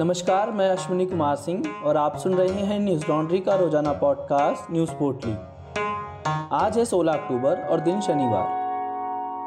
नमस्कार, मैं अश्विनी कुमार सिंह और आप सुन रहे हैं न्यूज़ लॉन्ड्री का रोज़ाना पॉडकास्ट न्यूज़ पोर्टली। आज है 16 अक्टूबर और दिन शनिवार।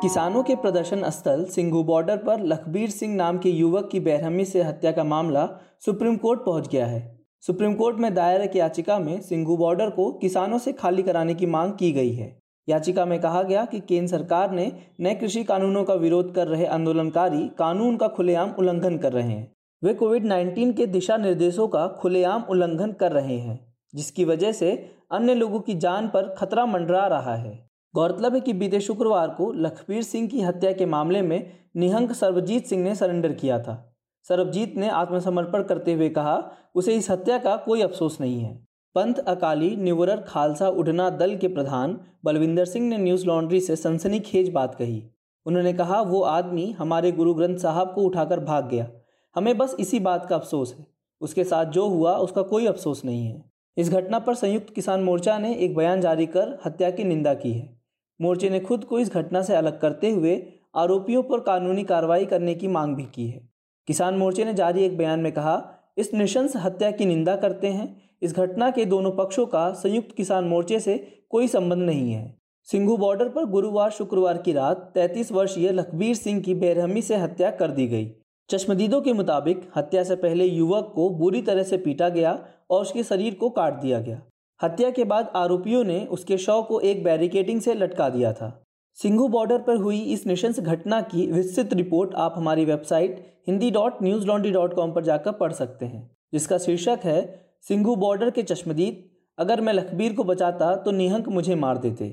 किसानों के प्रदर्शन स्थल सिंघू बॉर्डर पर लखबीर सिंह नाम के युवक की बेरहमी से हत्या का मामला सुप्रीम कोर्ट पहुँच गया है। सुप्रीम कोर्ट में दायर एक याचिका में सिंघू बॉर्डर को किसानों से खाली कराने की मांग की गई है। याचिका में कहा गया कि केंद्र सरकार ने नए कृषि कानूनों का विरोध कर रहे आंदोलनकारी कानून का खुलेआम उल्लंघन कर रहे हैं। वे कोविड 19 के दिशा निर्देशों का खुलेआम उल्लंघन कर रहे हैं, जिसकी वजह से अन्य लोगों की जान पर खतरा मंडरा रहा है। गौरतलब है कि बीते शुक्रवार को लखबीर सिंह की हत्या के मामले में निहंक सर्वजीत सिंह ने सरेंडर किया था। सरबजीत ने आत्मसमर्पण करते हुए कहा, उसे इस हत्या का कोई अफसोस नहीं है। पंथ अकाली निवरर खालसा उड़ना दल के प्रधान बलविंदर सिंह ने न्यूज़ लॉन्ड्री से सनसनीखेज बात कही। उन्होंने कहा, वो आदमी हमारे गुरु ग्रंथ साहब को उठाकर भाग गया। हमें बस इसी बात का अफसोस है। उसके साथ जो हुआ, उसका कोई अफसोस नहीं है। इस घटना पर संयुक्त किसान मोर्चा ने एक बयान जारी कर हत्या की निंदा की है। मोर्चे ने खुद को इस घटना से अलग करते हुए आरोपियों पर कानूनी कार्रवाई करने की मांग भी की है। किसान मोर्चे ने जारी एक बयान में कहा, इस निशंस हत्या की निंदा करते हैं। इस घटना के दोनों पक्षों का संयुक्त किसान मोर्चे से कोई संबंध नहीं है। सिंघू बॉर्डर पर गुरुवार शुक्रवार की रात 33 वर्षीय लखबीर सिंह की बेरहमी से हत्या कर दी गई। चश्मदीदों के मुताबिक हत्या से पहले युवक को बुरी तरह से पीटा गया और उसके शरीर को काट दिया गया। हत्या के बाद आरोपियों ने उसके शव को एक बैरिकेडिंग से लटका दिया था। सिंघू बॉर्डर पर हुई इस निशंस घटना की विस्तृत रिपोर्ट आप हमारी website Hindi dot Newslaundry dot com पर जाकर पढ़ सकते हैं, जिसका शीर्षक है, सिंघू बॉर्डर के चश्मदीद, अगर मैं लखबीर को बचाता तो निहंक मुझे मार देते।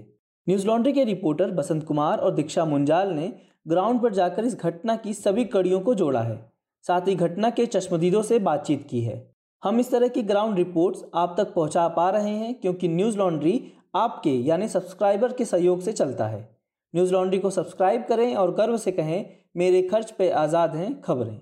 न्यूज़ लॉन्ड्री के रिपोर्टर बसंत कुमार और दीक्षा मुंजाल ने ग्राउंड पर जाकर इस घटना की सभी कड़ियों को जोड़ा है। साथ ही घटना के चश्मदीदों से बातचीत की है। हम इस तरह की ग्राउंड रिपोर्ट्स आप तक पहुँचा पा रहे हैं क्योंकि न्यूज़ लॉन्ड्री आपके, यानी सब्सक्राइबर के सहयोग से चलता है। न्यूज़ लॉन्ड्री को सब्सक्राइब करें और गर्व से कहें, मेरे खर्च पे आज़ाद हैं खबरें।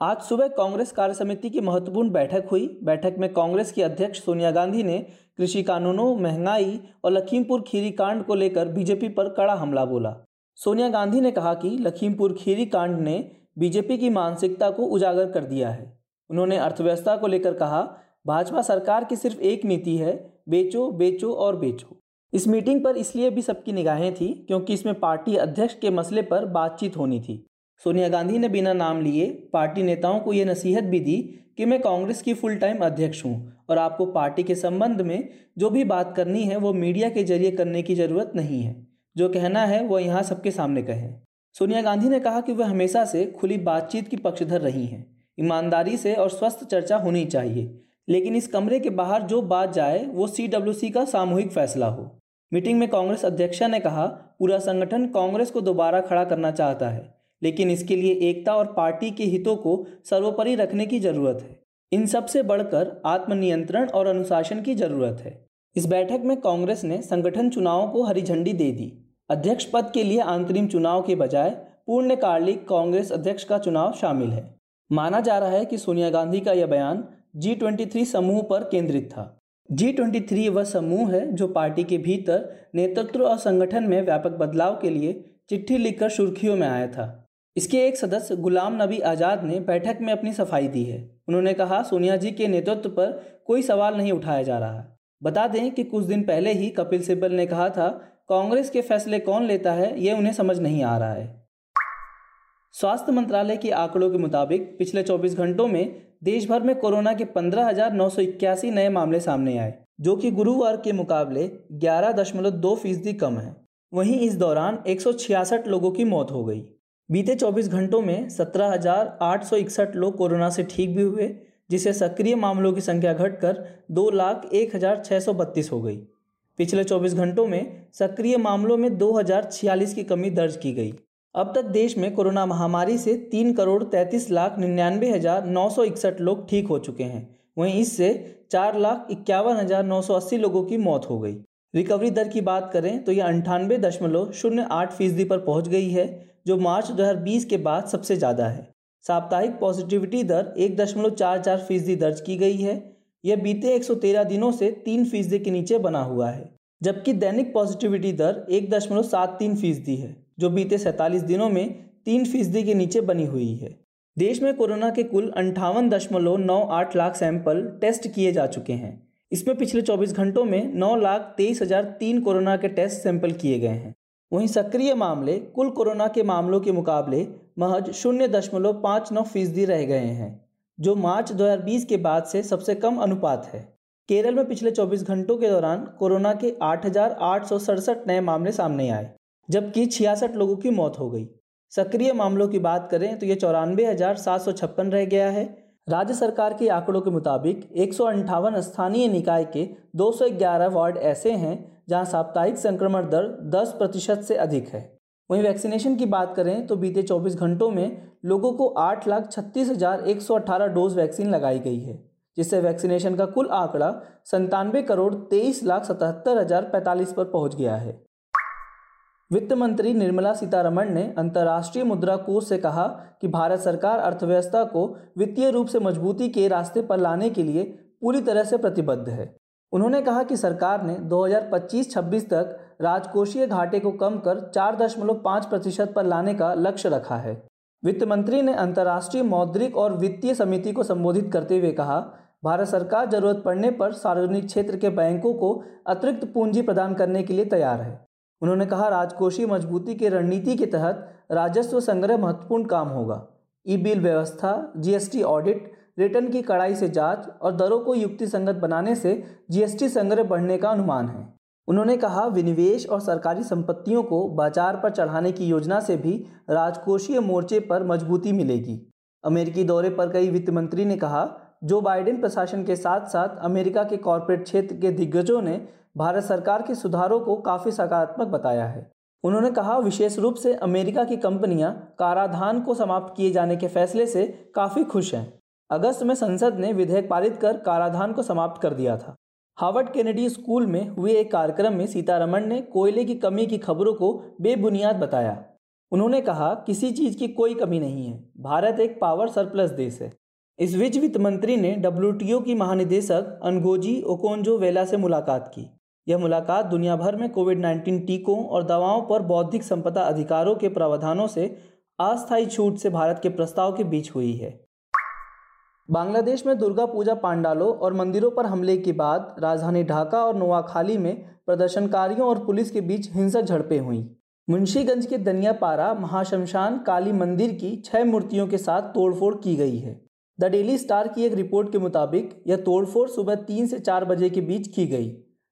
आज सुबह कांग्रेस कार्य समिति की महत्वपूर्ण बैठक हुई। बैठक में कांग्रेस की अध्यक्ष सोनिया गांधी ने कृषि कानूनों, महँगाई और लखीमपुर खीरी कांड को लेकर बीजेपी पर कड़ा हमला बोला। सोनिया गांधी ने कहा कि लखीमपुर खीरी कांड ने बीजेपी की मानसिकता को उजागर कर दिया है। उन्होंने अर्थव्यवस्था को लेकर कहा, भाजपा सरकार की सिर्फ़ एक नीति है, बेचो बेचो और बेचो। इस मीटिंग पर इसलिए भी सबकी निगाहें थी, क्योंकि इसमें पार्टी अध्यक्ष के मसले पर बातचीत होनी थी। सोनिया गांधी ने बिना नाम लिए पार्टी नेताओं को यह नसीहत भी दी कि मैं कांग्रेस की फुल टाइम अध्यक्ष हूँ और आपको पार्टी के संबंध में जो भी बात करनी है वो मीडिया के ज़रिए करने की ज़रूरत नहीं है। जो कहना है वो यहाँ सबके सामने कहें। सोनिया गांधी ने कहा कि वह हमेशा से खुली बातचीत की पक्षधर रही हैं। ईमानदारी से और स्वस्थ चर्चा होनी चाहिए, लेकिन इस कमरे के बाहर जो बात जाए, वो सीडब्ल्यूसी का सामूहिक फैसला हो। मीटिंग में कांग्रेस अध्यक्षा ने कहा, पूरा संगठन कांग्रेस को दोबारा खड़ा करना चाहता है, लेकिन इसके लिए एकता और पार्टी के हितों को सर्वोपरि रखने की ज़रूरत है। इन सबसे बढ़कर आत्मनियंत्रण और अनुशासन की ज़रूरत है। इस बैठक में कांग्रेस ने संगठन चुनावों को हरी झंडी दे दी। अध्यक्ष पद के लिए अंतरिम चुनाव के बजाय पूर्णकालिक कांग्रेस अध्यक्ष का चुनाव शामिल है। माना जा रहा है कि सोनिया गांधी का यह बयान जी ट्वेंटी थ्री समूह पर केंद्रित था। जी ट्वेंटी थ्री वह समूह है जो पार्टी के भीतर नेतृत्व और संगठन में व्यापक बदलाव के लिए चिट्ठी लिखकर सुर्खियों में आया था। इसके एक सदस्य गुलाम नबी आज़ाद ने बैठक में अपनी सफ़ाई दी है। उन्होंने कहा, सोनिया जी के नेतृत्व पर कोई सवाल नहीं उठाया जा रहा। बता दें कि कुछ दिन पहले ही कपिल सिब्बल ने कहा था, कांग्रेस के फैसले कौन लेता है, ये उन्हें समझ नहीं आ रहा है। स्वास्थ्य मंत्रालय के आंकड़ों के मुताबिक, पिछले 24 घंटों में देश भर में कोरोना के पंद्रह नए मामले सामने आए, जो कि गुरुवार के मुकाबले ग्यारह दशमलव दो फ़ीसदी कम है। वहीं इस दौरान एक सौ छियासठ लोगों की मौत हो गई। बीते 24 घंटों में सत्रह लोग कोरोना से ठीक भी हुए जिसे सक्रिय मामलों की संख्या घटकर दो लाख एक हज़ार छः सौ बत्तीस हो गई। पिछले 24 घंटों में सक्रिय मामलों में दो हज़ार छियालीस की कमी दर्ज की गई। अब तक देश में कोरोना महामारी से तीन करोड़ तैंतीस लाख निन्यानवे हज़ार नौ सौ इकसठ लोग ठीक हो चुके हैं। वहीं इससे चार लाख इक्यावन हज़ार नौ सौ अस्सी लोगों की मौत हो गई। रिकवरी दर की बात करें तो यह अंठानवे दशमलव शून्य आठ फ़ीसदी पर पहुँच गई है, जो मार्च 2020 के बाद सबसे ज़्यादा है। साप्ताहिक पॉजिटिविटी दर एक दशमलव चार चार फ़ीसदी दर्ज की गई है। यह बीते 113 दिनों से तीन फ़ीसदी के नीचे बना हुआ है, जबकि दैनिक पॉजिटिविटी दर एक दशमलव सात तीन फ़ीसदी है, जो बीते सैंतालीस दिनों में तीन फ़ीसदी के नीचे बनी हुई है। देश में कोरोना के कुल अंठावन दशमलव नौ आठ लाख सैंपल टेस्ट किए जा चुके हैं। इसमें पिछले 24 घंटों में नौ लाख तेईस हज़ार तीन कोरोना के टेस्ट सैंपल किए गए हैं। वहीं सक्रिय मामले कुल कोरोना के मामलों के मुकाबले महज शून्य दशमलव पाँच नौ फ़ीसदी रह गए हैं, जो मार्च 2020 के बाद से सबसे कम अनुपात है। केरल में पिछले 24 घंटों के दौरान कोरोना के आठ हज़ार आठ सौ सड़सठ नए मामले सामने आए, जबकि छियासठ लोगों की मौत हो गई। सक्रिय मामलों की बात करें तो ये चौरानवे रह गया है। राज्य सरकार के आंकड़ों के मुताबिक एक स्थानीय निकाय के 211 वार्ड ऐसे हैं जहाँ साप्ताहिक संक्रमण दर 10 प्रतिशत से अधिक है। वहीं वैक्सीनेशन की बात करें तो बीते 24 घंटों में लोगों को आठ लाख छत्तीस हज़ार एक सौ अठारह डोज वैक्सीन लगाई गई है, जिससे वैक्सीनेशन का कुल आंकड़ा संतानवे करोड़ तेईस लाख सतहत्तर हज़ार पैंतालीस पर पहुँच गया है। वित्त मंत्री निर्मला सीतारमण ने अंतर्राष्ट्रीय मुद्रा कोष से कहा कि भारत सरकार अर्थव्यवस्था को वित्तीय रूप से मजबूती के रास्ते पर लाने के लिए पूरी तरह से प्रतिबद्ध है। उन्होंने कहा कि सरकार ने 2025-26 तक राजकोषीय घाटे को कम कर चार दशमलव पाँच प्रतिशत पर लाने का लक्ष्य रखा है। वित्त मंत्री ने अंतर्राष्ट्रीय मौद्रिक और वित्तीय समिति को संबोधित करते हुए कहा, भारत सरकार ज़रूरत पड़ने पर सार्वजनिक क्षेत्र के बैंकों को अतिरिक्त पूंजी प्रदान करने के लिए तैयार है। उन्होंने कहा, राजकोषीय मजबूती की रणनीति के तहत राजस्व संग्रह महत्वपूर्ण काम होगा। ई बिल व्यवस्था जीएसटी ऑडिट, रिटर्न की कड़ाई से जाँच और दरों को युक्ति संगत बनाने से जीएसटी संग्रह बढ़ने का अनुमान है। उन्होंने कहा, विनिवेश और सरकारी संपत्तियों को बाज़ार पर चढ़ाने की योजना से भी राजकोषीय मोर्चे पर मजबूती मिलेगी। अमेरिकी दौरे पर कई वित्त मंत्री ने कहा, जो बाइडेन प्रशासन के साथ साथ अमेरिका के कॉरपोरेट क्षेत्र के दिग्गजों ने भारत सरकार के सुधारों को काफ़ी सकारात्मक बताया है। उन्होंने कहा, विशेष रूप से अमेरिका की कंपनियाँ कराधान को समाप्त किए जाने के फैसले से काफ़ी खुश हैं। अगस्त में संसद ने विधेयक पारित कर कराधान को समाप्त कर दिया था। हार्वर्ड कैनेडी स्कूल में हुए एक कार्यक्रम में सीतारमण ने कोयले की कमी की खबरों को बेबुनियाद बताया। उन्होंने कहा, किसी चीज़ की कोई कमी नहीं है। भारत एक पावर सरप्लस देश है। इस बीच वित्त मंत्री ने डब्ल्यू की महानिदेशक अनगोजी ओकोंजो वेला से मुलाकात की। यह मुलाकात दुनिया भर में कोविड 19 टीकों और दवाओं पर बौद्धिक संपदा अधिकारों के प्रावधानों से अस्थायी छूट से भारत के प्रस्ताव के बीच हुई है। बांग्लादेश में दुर्गा पूजा पांडालों और मंदिरों पर हमले के बाद राजधानी ढाका और नोआखाली में प्रदर्शनकारियों और पुलिस के बीच हिंसक झड़पें हुई। मुंशीगंज के दनियापारा महाशमशान काली मंदिर की छह मूर्तियों के साथ तोड़फोड़ की गई है। द डेली स्टार की एक रिपोर्ट के मुताबिक, यह तोड़फोड़ सुबह तीन से चार बजे के बीच की गई।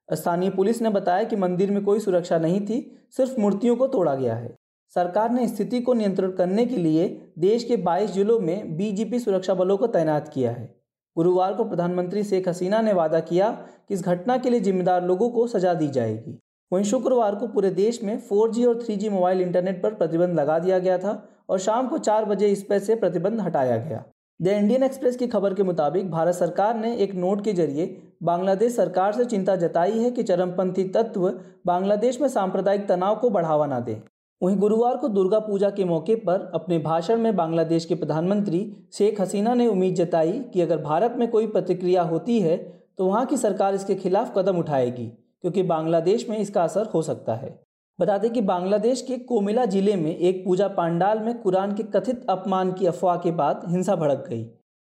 स्थानीय पुलिस ने बताया कि मंदिर में कोई सुरक्षा नहीं थी, सिर्फ़ मूर्तियों को तोड़ा गया है। सरकार ने स्थिति को नियंत्रण करने के लिए देश के 22 जिलों में बीजेपी सुरक्षा बलों को तैनात किया है। गुरुवार को प्रधानमंत्री शेख हसीना ने वादा किया कि इस घटना के लिए जिम्मेदार लोगों को सजा दी जाएगी। वहीं शुक्रवार को पूरे देश में 4G और 3G मोबाइल इंटरनेट पर प्रतिबंध लगा दिया गया था और शाम को चार बजे इस पर से प्रतिबंध हटाया गया। द इंडियन एक्सप्रेस की खबर के मुताबिक भारत सरकार ने एक नोट के ज़रिए बांग्लादेश सरकार से चिंता जताई है कि चरमपंथी तत्व बांग्लादेश में सांप्रदायिक तनाव को बढ़ावा न दे। वहीं गुरुवार को दुर्गा पूजा के मौके पर अपने भाषण में बांग्लादेश के प्रधानमंत्री शेख हसीना ने उम्मीद जताई कि अगर भारत में कोई प्रतिक्रिया होती है तो वहाँ की सरकार इसके खिलाफ कदम उठाएगी, क्योंकि बांग्लादेश में इसका असर हो सकता है। बता दें कि बांग्लादेश के कोमिला ज़िले में एक पूजा पांडाल में कुरान के कथित अपमान की अफवाह के बाद हिंसा भड़क गई।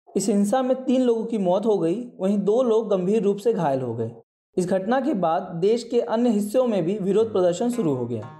इस हिंसा में तीन लोगों की मौत हो गई, वहीं दो लोग गंभीर रूप से घायल हो गए। इस घटना के बाद देश के अन्य हिस्सों में भी विरोध प्रदर्शन शुरू हो गया।